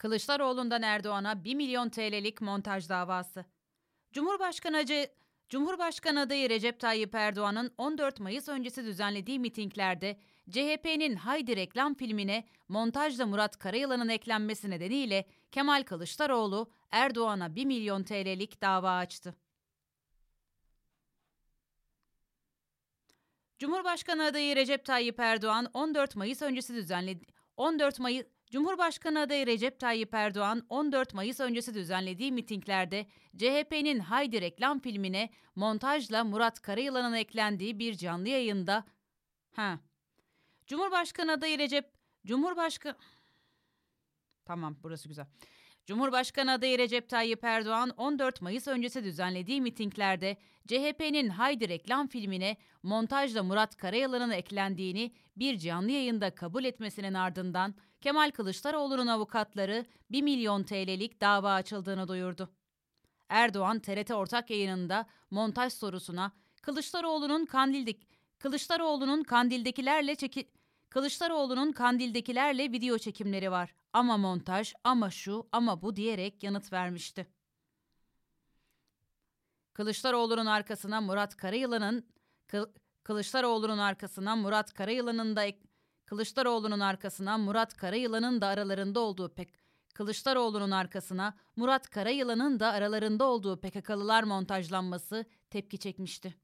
Kılıçdaroğlu'ndan Erdoğan'a 1 milyon TL'lik montaj davası. Cumhurbaşkanı adayı, Cumhurbaşkanı adayı Recep Tayyip Erdoğan'ın 14 Mayıs öncesi düzenlediği mitinglerde CHP'nin Haydi reklam filmine montajla Murat Karayılan'ın eklenmesi nedeniyle Kemal Kılıçdaroğlu Erdoğan'a 1 milyon TL'lik dava açtı. Cumhurbaşkanı adayı Recep Tayyip Erdoğan 14 Mayıs öncesi düzenledi 14 Mayıs Cumhurbaşkanı adayı Recep Tayyip Erdoğan 14 Mayıs öncesi düzenlediği mitinglerde CHP'nin Haydi reklam filmine montajla Murat Karayılan'ın eklendiği bir canlı yayında ha Cumhurbaşkanı adayı Recep Cumhurbaşkanı Tamam burası güzel. Cumhurbaşkanı adayı Recep Tayyip Erdoğan 14 Mayıs öncesi düzenlediği mitinglerde CHP'nin Haydi reklam filmine montajla Murat Karayalan'ın eklendiğini bir canlı yayında kabul etmesinin ardından Kemal Kılıçdaroğlu'nun avukatları 1 milyon TL'lik dava açıldığını duyurdu. Erdoğan TRT ortak yayınında montaj sorusuna Kılıçdaroğlu'nun Kandil'deki Kılıçdaroğlu'nun Kandil'dekilerle çeki Kılıçdaroğlu'nun Kandil'dekilerle video çekimleri var. Ama montaj, ama şu, ama bu diyerek yanıt vermişti. Kılıçdaroğlu'nun arkasına Murat Karayılan'ın Kı- Kılıçdaroğlu'nun arkasına Murat Karayılan'ın da ek- Kılıçdaroğlu'nun arkasına Murat Karayılan'ın da aralarında olduğu pek Kılıçdaroğlu'nun arkasına Murat Karayılan'ın da aralarında olduğu PKK'lılar montajlanması tepki çekmişti.